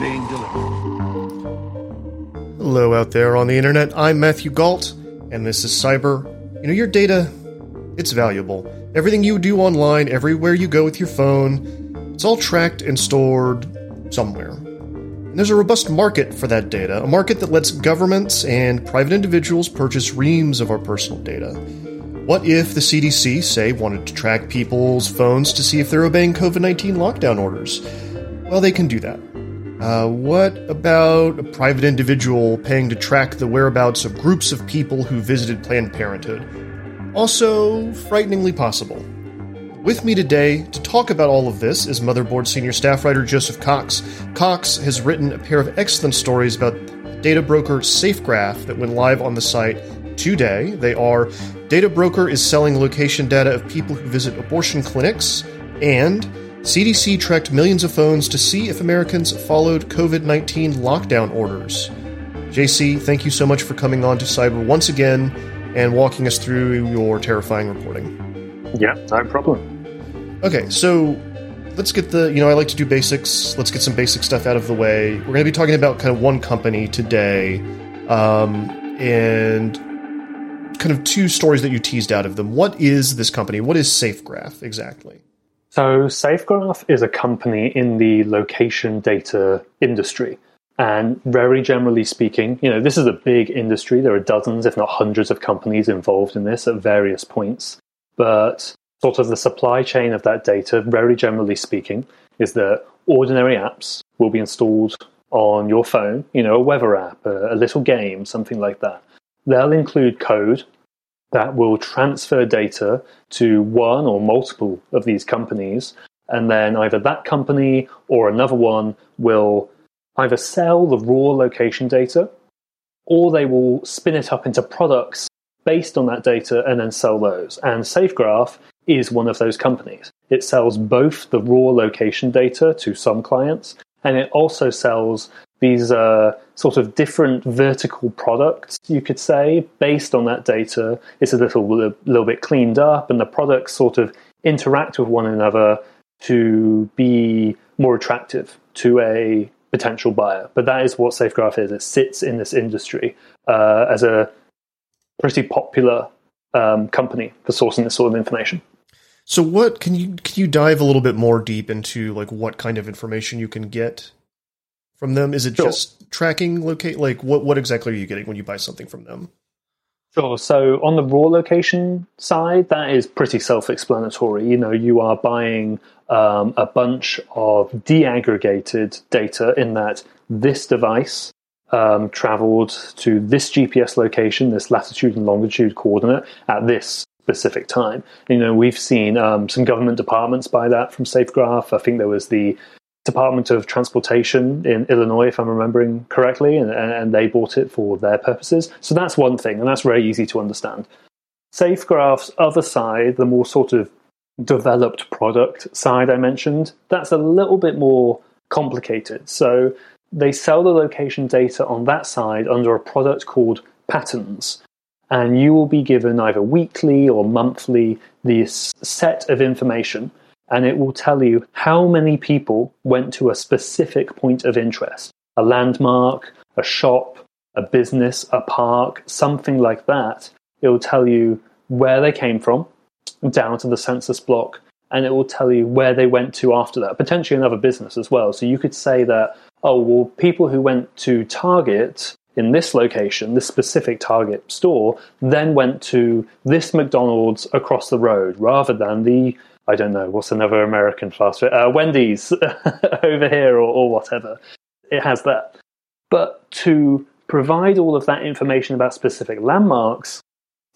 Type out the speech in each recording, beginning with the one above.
being delivered. Hello out there on the internet. I'm Matthew Gault, and this is Cyber. You know, your data, it's valuable. Everything you do online, everywhere you go with your phone, it's all tracked and stored somewhere. And there's a robust market for that data, a market that lets governments and private individuals purchase reams of our personal data. What if the CDC, say, wanted to track people's phones to see if they're obeying COVID 19 lockdown orders? Well, they can do that. Uh, what about a private individual paying to track the whereabouts of groups of people who visited Planned Parenthood? Also, frighteningly possible. With me today to talk about all of this is Motherboard senior staff writer Joseph Cox. Cox has written a pair of excellent stories about data broker SafeGraph that went live on the site today. They are Data Broker is selling location data of people who visit abortion clinics, and CDC tracked millions of phones to see if Americans followed COVID 19 lockdown orders. JC, thank you so much for coming on to Cyber once again and walking us through your terrifying reporting. Yeah, no problem. Okay, so let's get the, you know, I like to do basics. Let's get some basic stuff out of the way. We're going to be talking about kind of one company today um, and kind of two stories that you teased out of them. What is this company? What is SafeGraph exactly? So, SafeGraph is a company in the location data industry. And very generally speaking, you know, this is a big industry. There are dozens, if not hundreds, of companies involved in this at various points. But sort of the supply chain of that data, very generally speaking, is that ordinary apps will be installed on your phone, you know, a weather app, a, a little game, something like that. They'll include code that will transfer data to one or multiple of these companies, and then either that company or another one will either sell the raw location data or they will spin it up into products based on that data and then sell those. And SafeGraph is one of those companies. It sells both the raw location data to some clients and it also sells these uh, sort of different vertical products, you could say, based on that data. It's a little, a little bit cleaned up, and the products sort of interact with one another to be more attractive to a potential buyer. But that is what SafeGraph is. It sits in this industry uh, as a pretty popular um, company for sourcing this sort of information. So, what can you can you dive a little bit more deep into, like what kind of information you can get from them? Is it sure. just tracking locate? Like, what what exactly are you getting when you buy something from them? Sure. So on the raw location side, that is pretty self-explanatory. You know, you are buying um, a bunch of deaggregated data in that this device um, traveled to this GPS location, this latitude and longitude coordinate at this specific time. You know, we've seen um, some government departments buy that from SafeGraph. I think there was the Department of Transportation in Illinois, if I'm remembering correctly, and, and they bought it for their purposes. So that's one thing, and that's very easy to understand. SafeGraph's other side, the more sort of developed product side I mentioned, that's a little bit more complicated. So they sell the location data on that side under a product called patterns. And you will be given either weekly or monthly this set of information and it will tell you how many people went to a specific point of interest a landmark, a shop, a business, a park, something like that. It will tell you where they came from, down to the census block, and it will tell you where they went to after that, potentially another business as well. So you could say that, oh, well, people who went to Target in this location, this specific Target store, then went to this McDonald's across the road rather than the I don't know what's another American fast food, uh, Wendy's over here or, or whatever. It has that, but to provide all of that information about specific landmarks,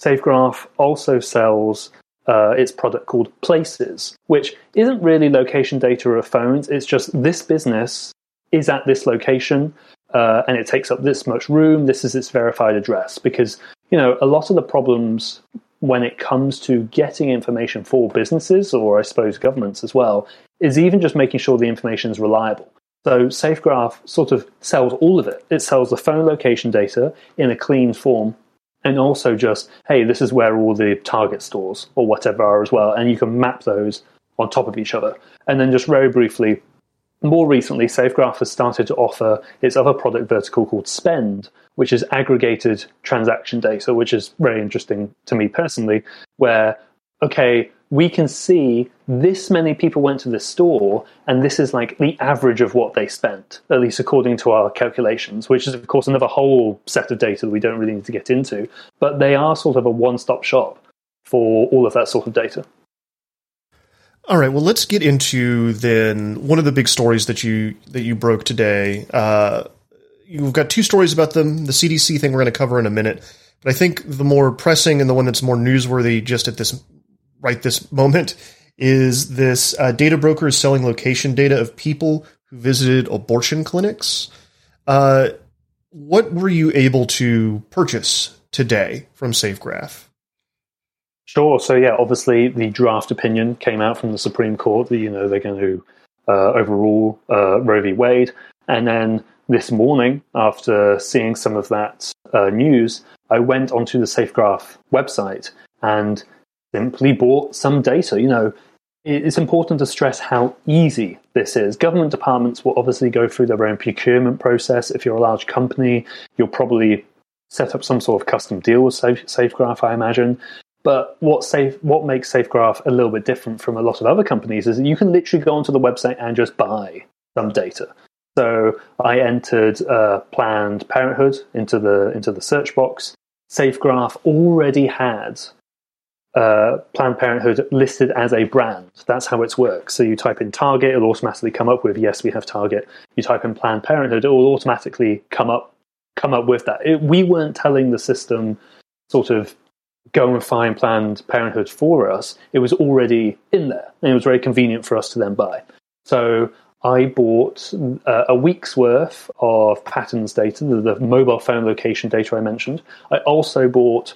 SafeGraph also sells uh, its product called Places, which isn't really location data of phones. It's just this business is at this location uh, and it takes up this much room. This is its verified address because you know a lot of the problems when it comes to getting information for businesses or I suppose governments as well is even just making sure the information is reliable. So SafeGraph sort of sells all of it. It sells the phone location data in a clean form and also just, hey, this is where all the target stores or whatever are as well. And you can map those on top of each other. And then just very briefly, more recently, SafeGraph has started to offer its other product vertical called Spend, which is aggregated transaction data, which is very interesting to me personally, where, okay, we can see this many people went to this store, and this is like the average of what they spent, at least according to our calculations, which is, of course, another whole set of data that we don't really need to get into. But they are sort of a one stop shop for all of that sort of data. All right. Well, let's get into then one of the big stories that you that you broke today. Uh, you've got two stories about them. The CDC thing we're going to cover in a minute, but I think the more pressing and the one that's more newsworthy just at this right this moment is this uh, data broker is selling location data of people who visited abortion clinics. Uh, what were you able to purchase today from SafeGraph? Sure. So yeah, obviously the draft opinion came out from the Supreme Court that you know they're going to uh, overrule uh, Roe v. Wade, and then this morning, after seeing some of that uh, news, I went onto the SafeGraph website and simply bought some data. You know, it's important to stress how easy this is. Government departments will obviously go through their own procurement process. If you're a large company, you'll probably set up some sort of custom deal with Safe, SafeGraph, I imagine. But what safe what makes SafeGraph a little bit different from a lot of other companies is that you can literally go onto the website and just buy some data. So I entered uh, Planned Parenthood into the into the search box. SafeGraph already had uh, Planned Parenthood listed as a brand. That's how it works. So you type in Target, it'll automatically come up with yes, we have Target. You type in Planned Parenthood, it will automatically come up come up with that. It, we weren't telling the system sort of go and find Planned Parenthood for us, it was already in there, and it was very convenient for us to then buy. So I bought uh, a week's worth of patterns data, the, the, mobile phone location data I mentioned. I also bought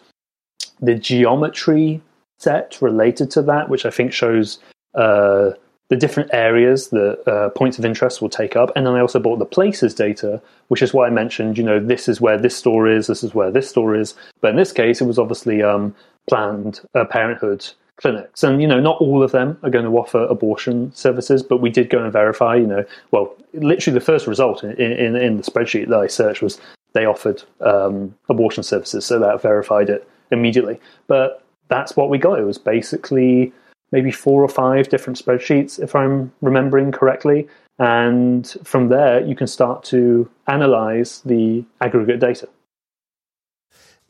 the geometry set related to that, which I think shows uh, the different areas that uh, points of interest will take up. And then I also bought the places data, which is what I mentioned. You know, this is where this store is, this is where this store is. But in this case, it was obviously um, planned uh, parenthood clinics. And, you know, not all of them are going to offer abortion services, but we did go and verify, you know, well, literally the first result in, in, in the spreadsheet that I searched was they offered um, abortion services. So that verified it immediately. But that's what we got. It was basically maybe four or five different spreadsheets, if I'm remembering correctly. And from there, you can start to analyze the aggregate data.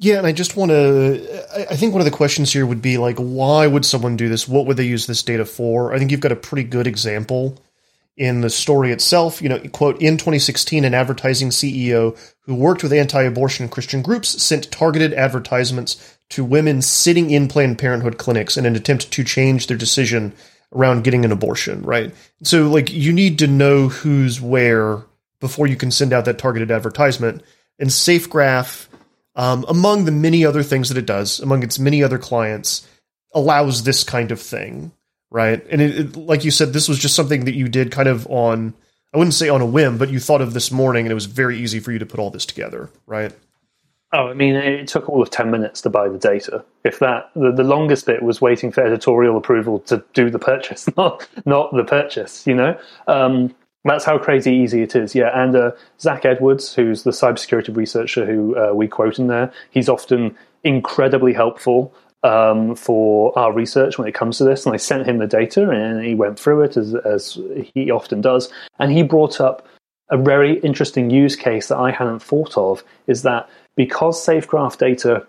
Yeah, and I just want to. I think one of the questions here would be like, why would someone do this? What would they use this data for? I think you've got a pretty good example in the story itself. You know, quote, in 2016, an advertising CEO who worked with anti abortion Christian groups sent targeted advertisements to women sitting in Planned Parenthood clinics in an attempt to change their decision around getting an abortion, right? So, like, you need to know who's where before you can send out that targeted advertisement. And SafeGraph, um, among the many other things that it does, among its many other clients, allows this kind of thing, right? And it, it, like you said, this was just something that you did kind of on, I wouldn't say on a whim, but you thought of this morning and it was very easy for you to put all this together, right? Oh, I mean, it took all of 10 minutes to buy the data. If that, the, the longest bit was waiting for editorial approval to do the purchase, not, not the purchase, you know? Um, that's how crazy easy it is, yeah. And uh, Zach Edwards, who's the cybersecurity researcher who uh, we quote in there, he's often incredibly helpful um, for our research when it comes to this. And I sent him the data, and he went through it as, as he often does. And he brought up a very interesting use case that I hadn't thought of is that because SafeGraph data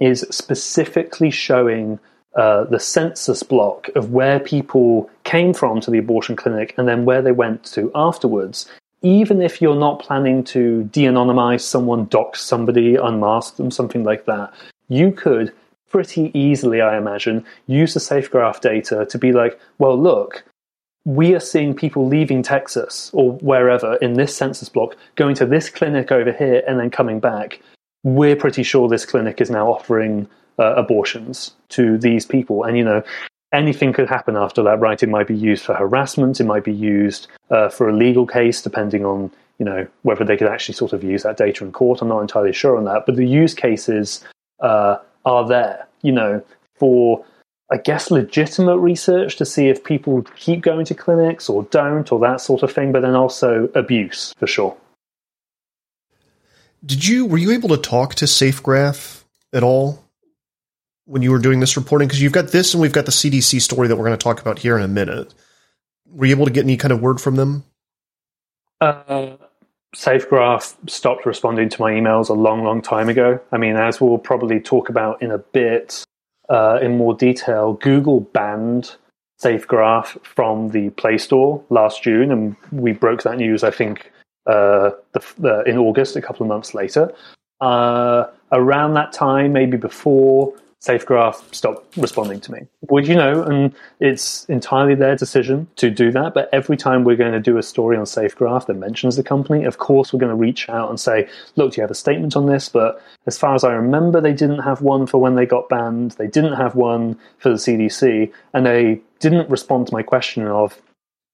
is specifically showing uh, the census block of where people came from to the abortion clinic and then where they went to afterwards, even if you're not planning to de anonymize someone, dox somebody, unmask them, something like that, you could pretty easily, I imagine, use the SafeGraph data to be like, well, look, we are seeing people leaving Texas or wherever in this census block, going to this clinic over here, and then coming back we're pretty sure this clinic is now offering uh, abortions to these people. And, you know, anything could happen after that, right? It might be used for harassment, it might be used uh, for a legal case, depending on, you know, whether they could actually sort of use that data in court. I'm not entirely sure on that. But the use cases uh, are there, you know, for I guess, legitimate research to see if people keep going to clinics or don't, or that sort of thing, but then also abuse for sure. Did you were you able to talk to SafeGraph at all when you were doing this reporting? Because you've got this and we've got the CDC story that we're going to talk about here in a minute. Were you able to get any kind of word from them? Uh, SafeGraph stopped responding to my emails a long, long time ago. I mean, as we'll probably talk about in a bit uh, in more detail, Google banned SafeGraph from the Play Store last June, and we broke that news, I think, uh, the, in August, a couple of months later. Uh, around that time, maybe before, SafeGraph stopped responding to me. Well, you know, and it's entirely their decision to do that. But every time we're going to do a story on SafeGraph that mentions the company, of course, we're going to reach out and say, look, do you have a statement on this? But as far as I remember, they didn't have one for when they got banned. They didn't have one for the CDC. And they didn't respond to my question of,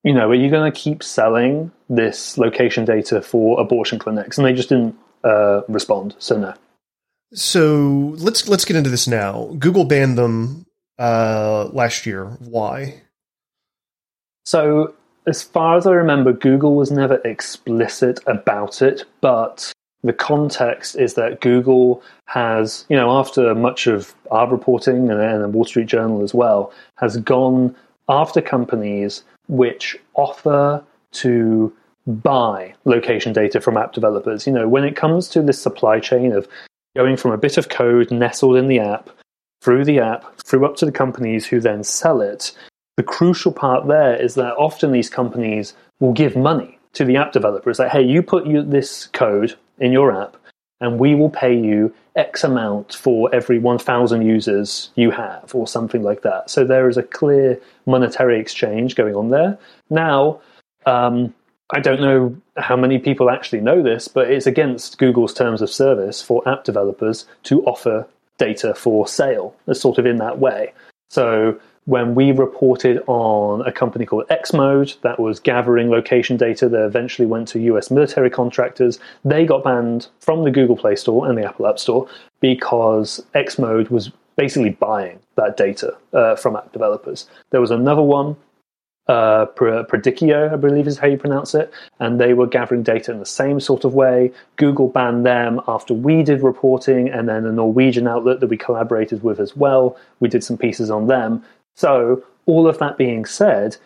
you know, are you going to keep selling this location data for abortion clinics? And they just didn't uh, respond. So, no. So let's let's get into this now. Google banned them uh, last year. Why? So, as far as I remember, Google was never explicit about it, but the context is that Google has, you know, after much of our reporting and the Wall Street Journal as well, has gone after companies which offer to buy location data from app developers. You know, when it comes to this supply chain of going from a bit of code nestled in the app through the app through up to the companies who then sell it. The crucial part there is that often these companies will give money to the app developers. Like, hey, you put you, this code in your app, and we will pay you X amount for every 1,000 users you have, or something like that. So there is a clear monetary exchange going on there. Now, um, I don't know how many people actually know this, but it's against Google's terms of service for app developers to offer data for sale, sort of in that way. So when we reported on a company called Xmode that was gathering location data that eventually went to US military contractors, they got banned from the Google Play Store and the Apple App Store because Xmode was basically buying that data uh, from app developers. There was another one uh, Predicio, I believe is how you pronounce it, and they were gathering data in the same sort of way. Google banned them after we did reporting, and then a Norwegian outlet that we collaborated with as well. We did some pieces on them. So, all of that being said,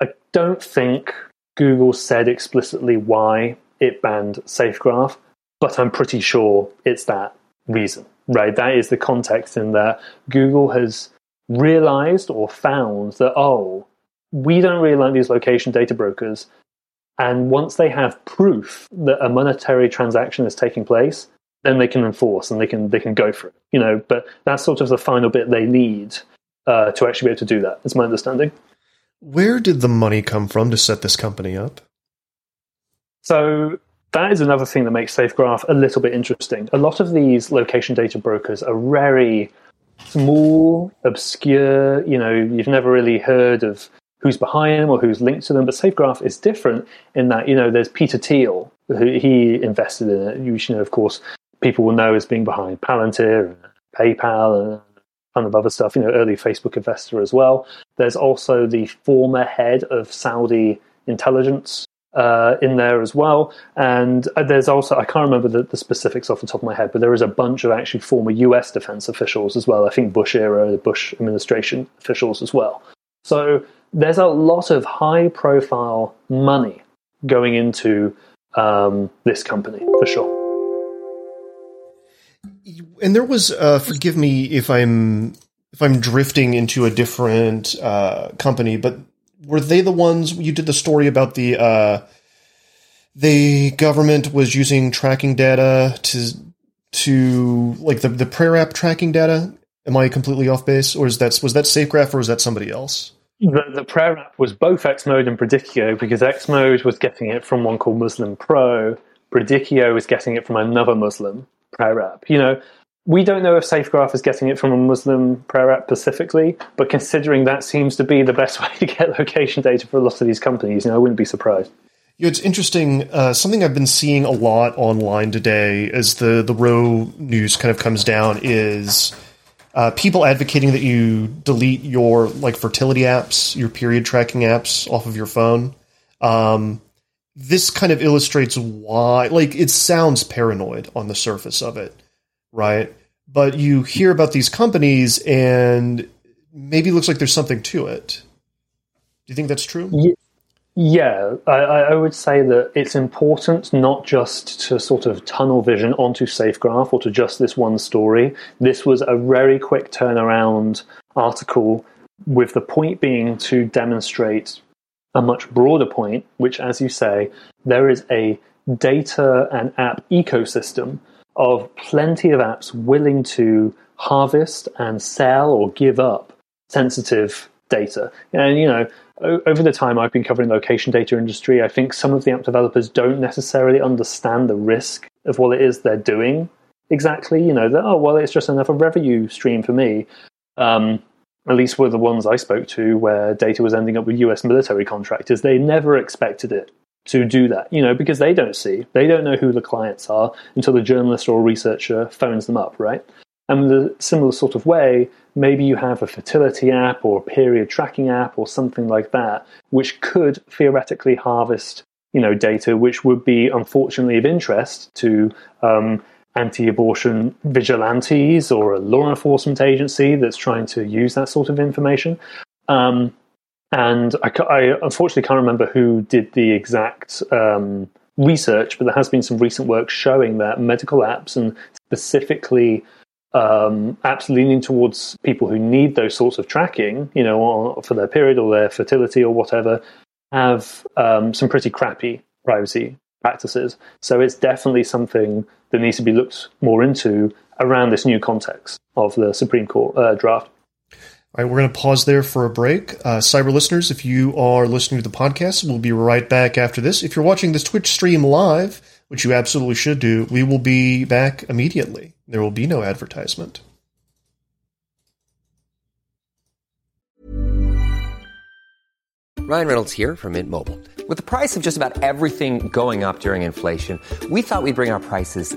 I don't think Google said explicitly why it banned SafeGraph, but I'm pretty sure it's that reason, right? That is the context in that Google has realized or found that, oh, we don't really like these location data brokers. And once they have proof that a monetary transaction is taking place, then they can enforce and they can they can go for it. You know, but that's sort of the final bit they need uh, to actually be able to do that. Is my understanding. Where did the money come from to set this company up? So that is another thing that makes SafeGraph a little bit interesting. A lot of these location data brokers are very small, obscure. You know, you've never really heard of who's behind them or who's linked to them. But SafeGraph is different in that, you know, there's Peter Thiel, who he invested in it. You should know, of course, people will know as being behind Palantir and PayPal and ton of other stuff, you know, early Facebook investor as well. There's also the former head of Saudi intelligence uh, in there as well. And uh, there's also, I can't remember the, the, specifics off the top of my head, but there is a bunch of actually former US defense officials as well. I think Bush era, the Bush administration officials as well. So there's a lot of high profile money going into um, this company for sure. And there was, uh, forgive me if I'm if I'm drifting into a different uh, company, but were they the ones you did the story about the uh, the government was using tracking data to to like the the prayer app tracking data? Am I completely off base, or is that was that SafeGraph, or is that somebody else? the, the prayer app was both Xmode and Predicio because Xmode was getting it from one called Muslim Pro. Predicio was getting it from another Muslim prayer app. You know, we don't know if SafeGraph is getting it from a Muslim prayer app specifically, but considering that seems to be the best way to get location data for a lot of these companies, you know, I wouldn't be surprised. Yeah, it's interesting. Uh, something I've been seeing a lot online today as the the Roe news kind of comes down is uh, people advocating that you delete your like fertility apps, your period tracking apps off of your phone. Um, this kind of illustrates why, like, it sounds paranoid on the surface of it, right? But you hear about these companies, and maybe looks like there's something to it. Do you think that's true? Yeah. Yeah, I, I, would say that it's important not just to sort of tunnel vision onto SafeGraph or to just this one story. This was a very quick turnaround article with the point being to demonstrate a much broader point, which, as you say, there is a data and app ecosystem of plenty of apps willing to harvest and sell or give up sensitive data. And, you know, over the time I've been covering the location data industry, I think some of the app developers don't necessarily understand the risk of what it is they're doing exactly. You know, that, oh, well, it's just another revenue stream for me. Um, at least were the ones I spoke to where data was ending up with US military contractors. They never expected it to do that, you know, because they don't see, they don't know who the clients are until the journalist or researcher phones them up, right? And in a similar sort of way, maybe you have a fertility app or a period tracking app or something like that, which could theoretically harvest, you know, data which would be unfortunately of interest to um, anti-abortion vigilantes or a law enforcement agency that's trying to use that sort of information. Um, and I, I, unfortunately can't remember who did the exact um, research, but there has been some recent work showing that medical apps and specifically um, apps leaning towards people who need those sorts of tracking, you know, for their period or their fertility or whatever, have um, some pretty crappy privacy practices. So it's definitely something that needs to be looked more into around this new context of the Supreme Court uh, draft. All right, we're going to pause there for a break. Uh, cyber listeners, if you are listening to the podcast, we'll be right back after this. If you're watching this Twitch stream live, which you absolutely should do, we will be back immediately. There will be no advertisement. Ryan Reynolds here from Mint Mobile. With the price of just about everything going up during inflation, we thought we'd bring our prices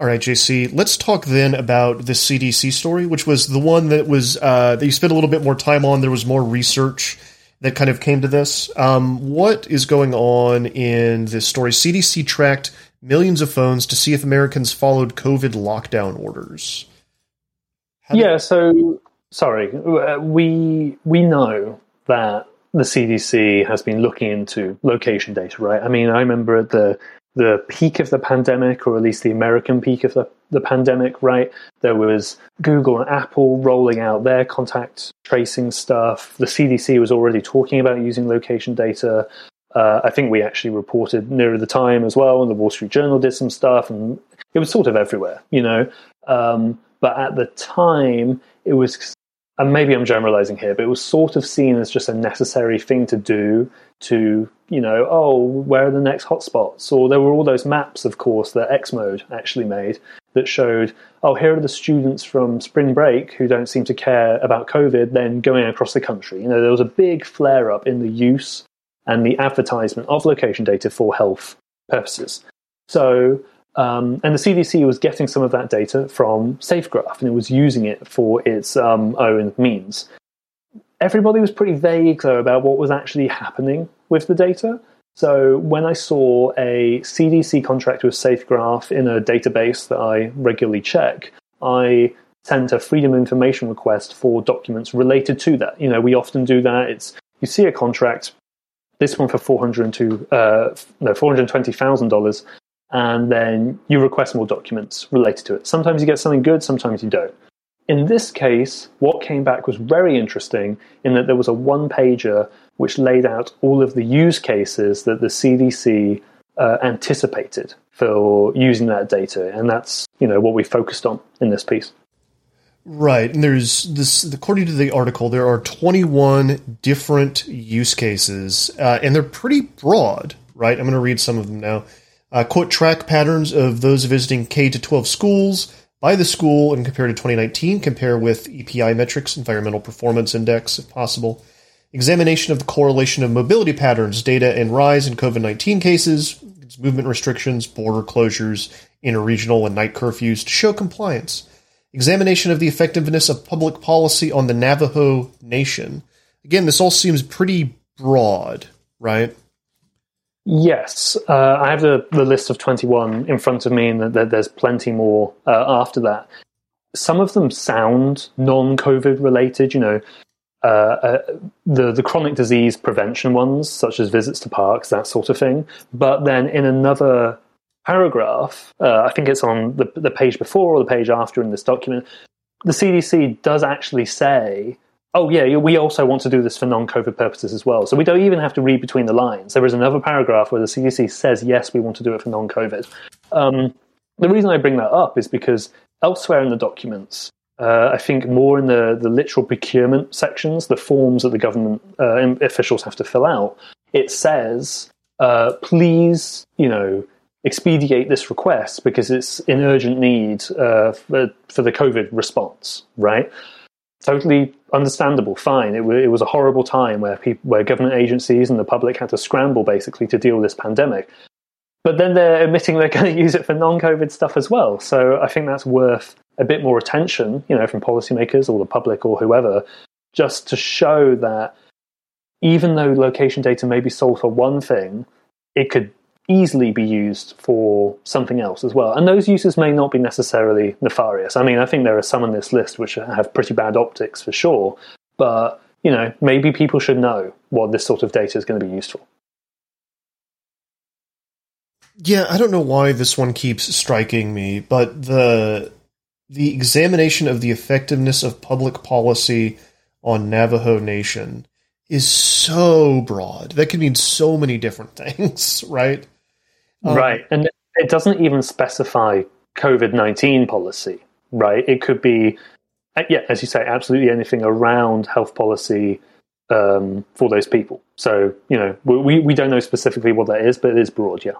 All right, JC, let's talk then about the CDC story, which was the one that was uh, that you spent a little bit more time on. There was more research that kind of came to this. Um, what is going on in this story? CDC tracked millions of phones to see if Americans followed COVID lockdown orders. Yeah, so sorry, uh, we we know that the CDC has been looking into location data, right? I mean, I remember at the the peak of the pandemic, or at least the American peak of the, the pandemic, right? There was Google and Apple rolling out their contact tracing stuff. The CDC was already talking about using location data. Uh, I think we actually reported nearer the time as well, and the Wall Street Journal did some stuff, and it was sort of everywhere, you know. Um, but at the time, it was and maybe I'm generalizing here, but it was sort of seen as just a necessary thing to do to, you know, oh, where are the next hotspots? Or there were all those maps, of course, that Xmode actually made that showed, oh, here are the students from spring break who don't seem to care about COVID, then going across the country. You know, there was a big flare up in the use and the advertisement of location data for health purposes. So um, and the CDC was getting some of that data from SafeGraph and it was using it for its um, own means. Everybody was pretty vague, though, about what was actually happening with the data. So when I saw a CDC contract with SafeGraph in a database that I regularly check, I sent a freedom of information request for documents related to that. You know, we often do that. It's you see a contract, this one for four hundred two, uh, no, four hundred twenty thousand dollars, and then you request more documents related to it. Sometimes you get something good, sometimes you don't. In this case, what came back was very interesting in that there was a one pager which laid out all of the use cases that the CDC uh, anticipated for using that data, and that's you know what we focused on in this piece. Right, and there's this. According to the article, there are 21 different use cases, uh, and they're pretty broad. Right, I'm going to read some of them now. Uh, quote track patterns of those visiting K to 12 schools by the school and compare to 2019. Compare with EPI metrics, Environmental Performance Index, if possible. Examination of the correlation of mobility patterns, data, and rise in COVID 19 cases, movement restrictions, border closures, interregional and night curfews to show compliance. Examination of the effectiveness of public policy on the Navajo Nation. Again, this all seems pretty broad, right? Yes, uh, I have the, the list of 21 in front of me, and the, there's plenty more uh, after that. Some of them sound non COVID related, you know, uh, uh, the, the chronic disease prevention ones, such as visits to parks, that sort of thing. But then in another paragraph, uh, I think it's on the, the page before or the page after in this document, the CDC does actually say oh yeah, we also want to do this for non-COVID purposes as well. So we don't even have to read between the lines. There is another paragraph where the CDC says yes, we want to do it for non-COVID. Um, the reason I bring that up is because elsewhere in the documents, uh, I think more in the the literal procurement sections, the forms that the government uh, officials have to fill out, it says, uh, please, you know. Expedite this request because it's in urgent need uh, for, for the COVID response, right? Totally understandable, fine. It, w- it was a horrible time where people, where government agencies and the public had to scramble basically to deal with this pandemic. But then they're admitting they're going to use it for non-COVID stuff as well. So I think that's worth a bit more attention, you know, from policymakers or the public or whoever, just to show that even though location data may be sold for one thing, it could easily be used for something else as well. And those uses may not be necessarily nefarious. I mean, I think there are some on this list which have pretty bad optics for sure, but you know, maybe people should know what this sort of data is going to be used for. Yeah, I don't know why this one keeps striking me, but the the examination of the effectiveness of public policy on Navajo Nation is so broad. That could mean so many different things, right? Um, right. And it doesn't even specify COVID 19 policy, right? It could be, uh, yeah, as you say, absolutely anything around health policy um, for those people. So, you know, we, we don't know specifically what that is, but it is broad, yeah.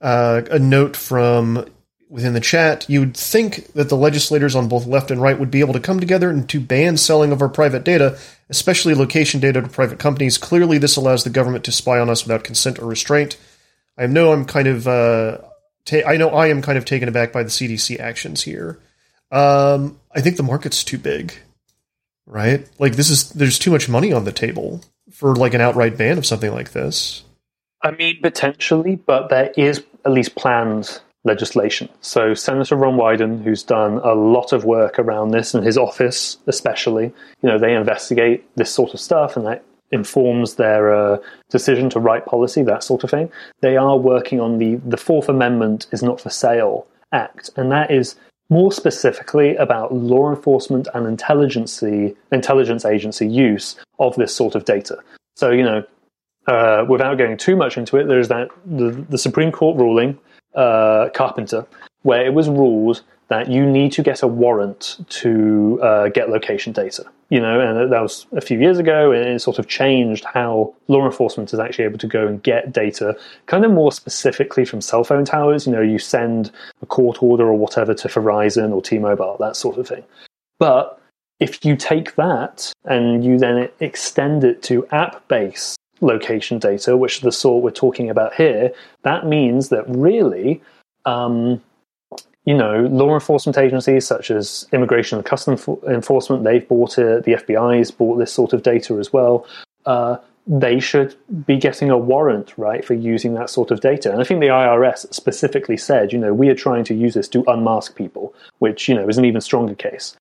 Uh, a note from within the chat you would think that the legislators on both left and right would be able to come together and to ban selling of our private data, especially location data to private companies. Clearly, this allows the government to spy on us without consent or restraint. I know I'm kind of uh, ta- I know I am kind of taken aback by the CDC actions here. Um, I think the market's too big, right? Like this is there's too much money on the table for like an outright ban of something like this. I mean, potentially, but there is at least planned legislation. So Senator Ron Wyden, who's done a lot of work around this, and his office especially, you know, they investigate this sort of stuff, and that informs their uh, decision to write policy, that sort of thing. They are working on the the Fourth Amendment is not for sale act, and that is more specifically about law enforcement and intelligence intelligence agency use of this sort of data. So you know, uh, without going too much into it, there's that the, the Supreme Court ruling, uh, Carpenter, where it was ruled that you need to get a warrant to uh, get location data. You know, and that was a few years ago, and it sort of changed how law enforcement is actually able to go and get data, kind of more specifically from cell phone towers. You know, you send a court order or whatever to Verizon or T-Mobile, that sort of thing. But if you take that and you then extend it to app-based location data, which is the sort we're talking about here, that means that really um, you know, law enforcement agencies such as Immigration and Customs Enforcement, they've bought it. The FBI's bought this sort of data as well. Uh, they should be getting a warrant, right, for using that sort of data. And I think the IRS specifically said, you know, we are trying to use this to unmask people, which, you know, is an even stronger case.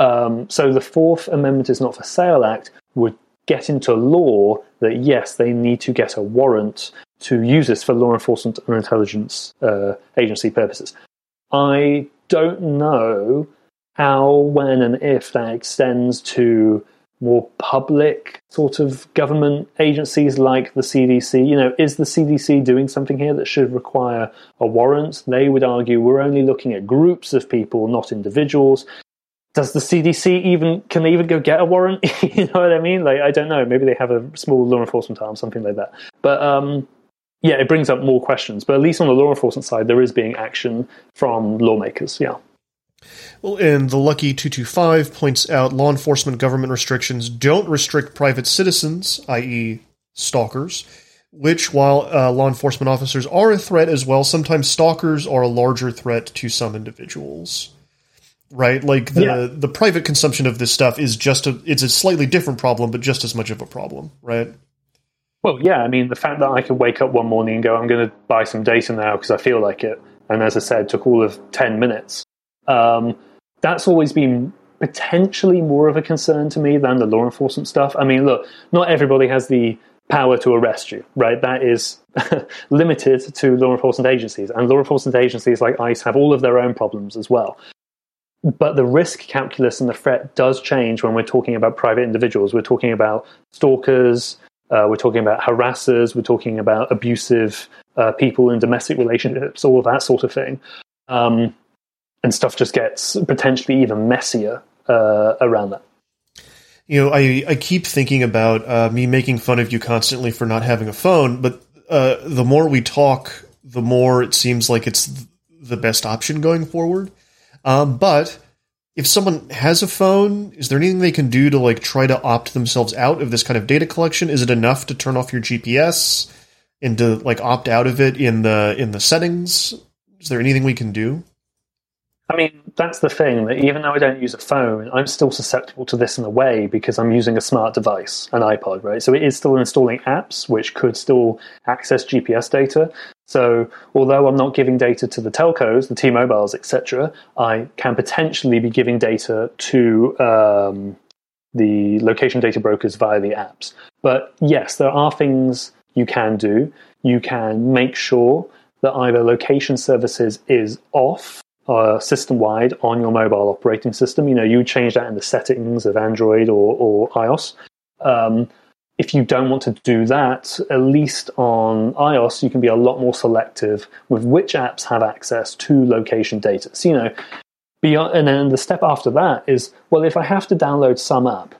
Um, so the Fourth Amendment is not for sale act would get into law that yes, they need to get a warrant to use this for law enforcement and intelligence uh, agency purposes. I don't know how, when, and if that extends to more public sort of government agencies like the CDC. You know, is the CDC doing something here that should require a warrant? They would argue we're only looking at groups of people, not individuals. does the CDC even can they even go get a warrant? you know what I mean? Like I don't know. Maybe they have a small law enforcement arm, something like that. But um, yeah, it brings up more questions. But at least on the law enforcement side, there is being action from lawmakers. Yeah. Well, and the Lucky 225 points out law enforcement government restrictions don't restrict private citizens, i.e., stalkers, which, while uh, law enforcement officers are a threat as well, sometimes stalkers are a larger threat to some individuals. Right? Like the, Yeah. the private consumption of this stuff is just a it's a slightly different problem, but just as much of a problem, right? Well, yeah. I mean, the fact that I could wake up one morning and go, "I'm going to buy some data now because I feel like it," and as I said, took all of ten minutes. Um, that's always been potentially more of a concern to me than the law enforcement stuff. I mean, look, not everybody has the power to arrest you, right? That is limited to law enforcement agencies, and law enforcement agencies like ICE have all of their own problems as well. But the risk calculus and the threat does change when we're talking about private individuals. We're talking about stalkers, uh, we're talking about harassers, we're talking about abusive uh, people in domestic relationships, all of that sort of thing. Um, and stuff just gets potentially even messier uh, around that. You know, I, I keep thinking about uh, me making fun of you constantly for not having a phone, but uh, the more we talk, the more it seems like it's th- the best option going forward. Um, but if someone has a phone, is there anything they can do to like try to opt themselves out of this kind of data collection? Is it enough to turn off your GPS and to like opt out of it in the in the settings? Is there anything we can do? I mean, that's the thing that even though I don't use a phone, I'm still susceptible to this in a way because I'm using a smart device, an iPod, right? So it is still installing apps which could still access GPS data. So although I'm not giving data to the telcos, the T-Mobiles, etc., I can potentially be giving data to um, the location data brokers via the apps. But yes, there are things you can do. You can make sure that either location services is off uh, system wide on your mobile operating system. You know, you change that in the settings of Android or, or iOS. Um, if you don't want to do that, at least on iOS, you can be a lot more selective with which apps have access to location data. So, you know, beyond, and then the step after that is well, if I have to download some app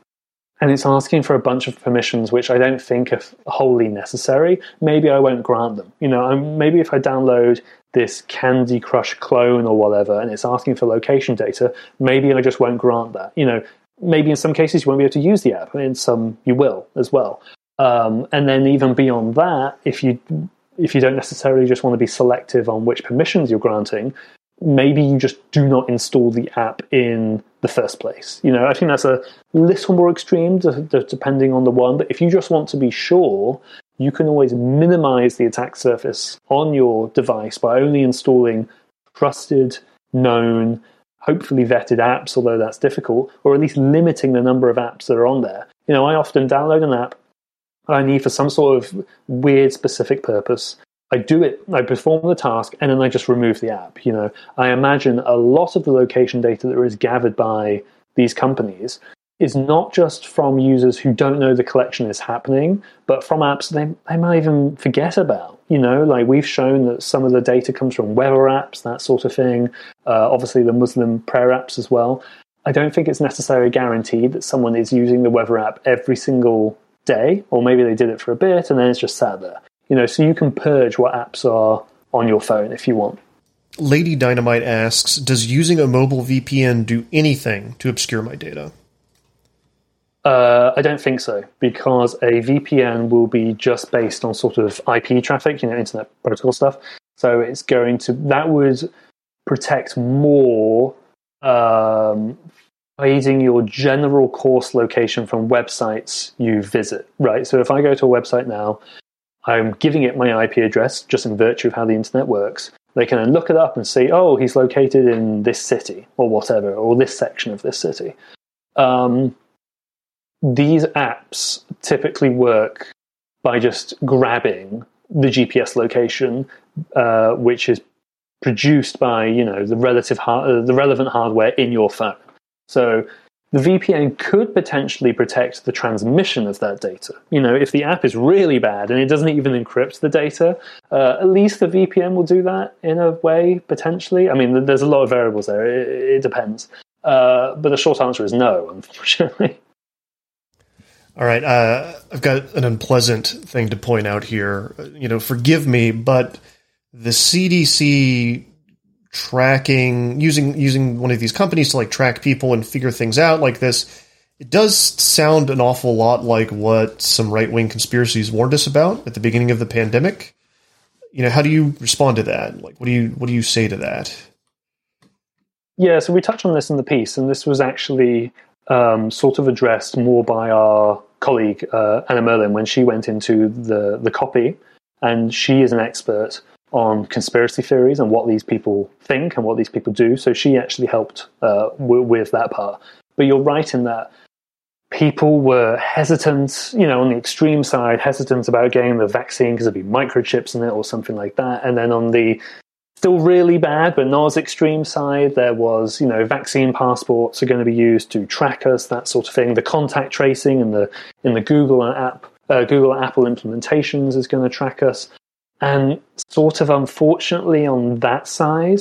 and it's asking for a bunch of permissions which I don't think are wholly necessary, maybe I won't grant them. You know, maybe if I download this Candy Crush clone or whatever and it's asking for location data, maybe I just won't grant that. You know, maybe in some cases you won't be able to use the app, in some you will as well. Um, and then even beyond that, if you if you don't necessarily just want to be selective on which permissions you're granting, maybe you just do not install the app in the first place. You know, I think that's a little more extreme d- d- depending on the one. But if you just want to be sure, you can always minimize the attack surface on your device by only installing trusted, known, hopefully vetted apps, although that's difficult, or at least limiting the number of apps that are on there. You know, I often download an app that I need for some sort of weird specific purpose. I do it, I perform the task, and then I just remove the app. You know, I imagine a lot of the location data that is gathered by these companies is not just from users who don't know the collection is happening, but from apps they, they might even forget about. You know, like we've shown that some of the data comes from weather apps, that sort of thing. Uh, obviously, the Muslim prayer apps as well. I don't think it's necessarily guaranteed that someone is using the weather app every single day, or maybe they did it for a bit and then it's just sat there. You know, so you can purge what apps are on your phone if you want. Lady Dynamite asks, does using a mobile VPN do anything to obscure my data? Uh, I don't think so because a VPN will be just based on sort of IP traffic, you know, internet protocol stuff. So it's going to that would protect more um, hiding your general coarse location from websites you visit, right? So if I go to a website now, I'm giving it my IP address just in virtue of how the internet works. They can then look it up and see, oh, he's located in this city or whatever, or this section of this city. Um, these apps typically work by just grabbing the GPS location, uh, which is produced by you know the relative uh, the relevant hardware in your phone. So the VPN could potentially protect the transmission of that data. You know, if the app is really bad and it doesn't even encrypt the data, uh, at least the VPN will do that in a way potentially. I mean, there's a lot of variables there. It, it depends. Uh, but the short answer is no, unfortunately. All right, uh, I've got an unpleasant thing to point out here. You know, forgive me, but the CDC tracking using using one of these companies to like track people and figure things out like this it does sound an awful lot like what some right wing conspiracies warned us about at the beginning of the pandemic. You know, how do you respond to that? Like, what do you what do you say to that? Yeah, so we touched on this in the piece, and this was actually um, sort of addressed more by our colleague uh, Anna Merlan when she went into the the copy, and she is an expert on conspiracy theories and what these people think and what these people do. So she actually helped uh, w- with that part. But you're right in that people were hesitant, you know, on the extreme side, hesitant about getting the vaccine because there'd be microchips in it or something like that. And then on the still really bad, but not as extreme side, there was, you know, vaccine passports are going to be used to track us, that sort of thing. The contact tracing in the in the Google app, uh, Google Apple implementations is going to track us. And sort of unfortunately on that side,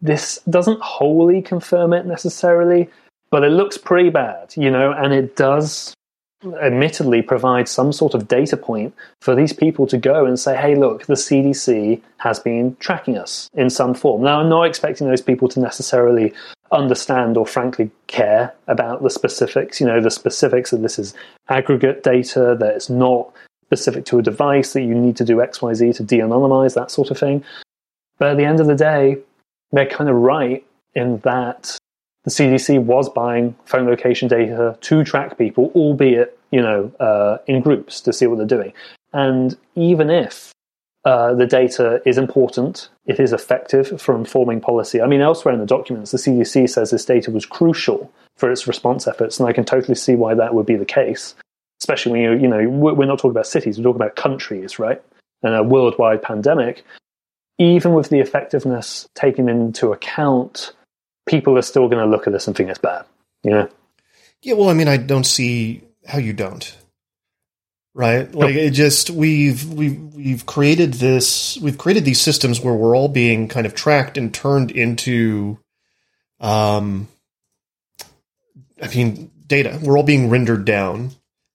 this doesn't wholly confirm it necessarily, but it looks pretty bad, you know, and it does admittedly provide some sort of data point for these people to go and say, hey, look, the CDC has been tracking us in some form. Now, I'm not expecting those people to necessarily understand or frankly care about the specifics, you know, the specifics that this is aggregate data, that it's not specific to a device, that you need to do XYZ to de anonymize, that sort of thing. But at the end of the day, they're kind of right in that the CDC was buying phone location data to track people, albeit you know uh, in groups to see what they're doing. And even if uh, the data is important, it is effective for informing policy. I mean, elsewhere in the documents, the CDC says this data was crucial for its response efforts, and I can totally see why that would be the case. Especially when you you know we're not talking about cities, we're talking about countries, right? And a worldwide pandemic. Even with the effectiveness taken into account people are still going to look at this and think it's bad. You know? Yeah. Well, I mean, I don't see how you don't. Right. Like it just we've we've we've created this we've created these systems where we're all being kind of tracked and turned into um I mean data. We're all being rendered down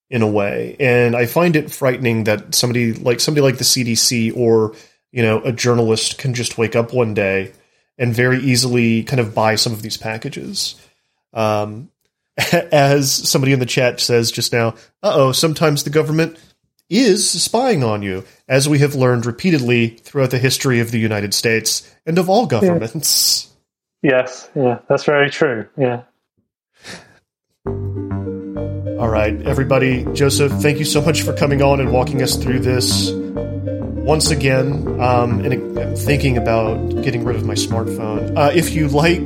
in a way. And I find it frightening that somebody like somebody like the CDC or, you know, a journalist can just wake up one day and very easily kind of buy some of these packages. Um, as somebody in the chat says just now, uh oh, sometimes the government is spying on you, as we have learned repeatedly throughout the history of the United States and of all governments. Yes, yeah, that's very true. Yeah. All right, everybody. Joseph, thank you so much for coming on and walking us through this once again, um, and I'm thinking about getting rid of my smartphone. Uh, if you like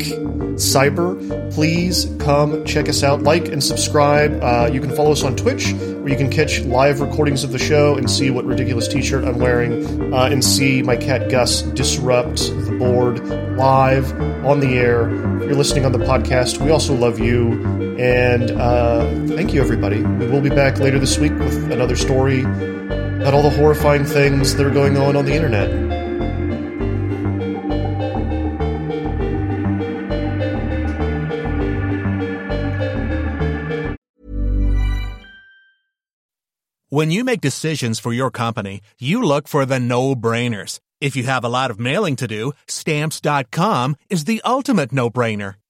cyber, please come check us out. Like and subscribe. Uh, you can follow us on Twitch, where you can catch live recordings of the show and see what ridiculous T-shirt I'm wearing, uh, and see my cat Gus disrupt the board live on the air. If you're listening on the podcast, we also love you, and uh, thank you, everybody. We will be back later this week with another story about all the horrifying things that are going on on the internet. When you make decisions for your company, you look for the no brainers. If you have a lot of mailing to do, stamps.com is the ultimate no brainer.